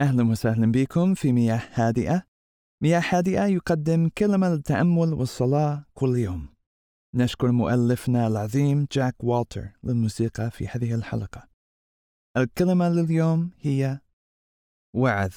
أهلا وسهلا بكم في مياه هادئة. مياه هادئة يقدم كلمة للتأمل والصلاة كل يوم. نشكر مؤلفنا العظيم جاك والتر للموسيقى في هذه الحلقة. الكلمة لليوم هي وعظ.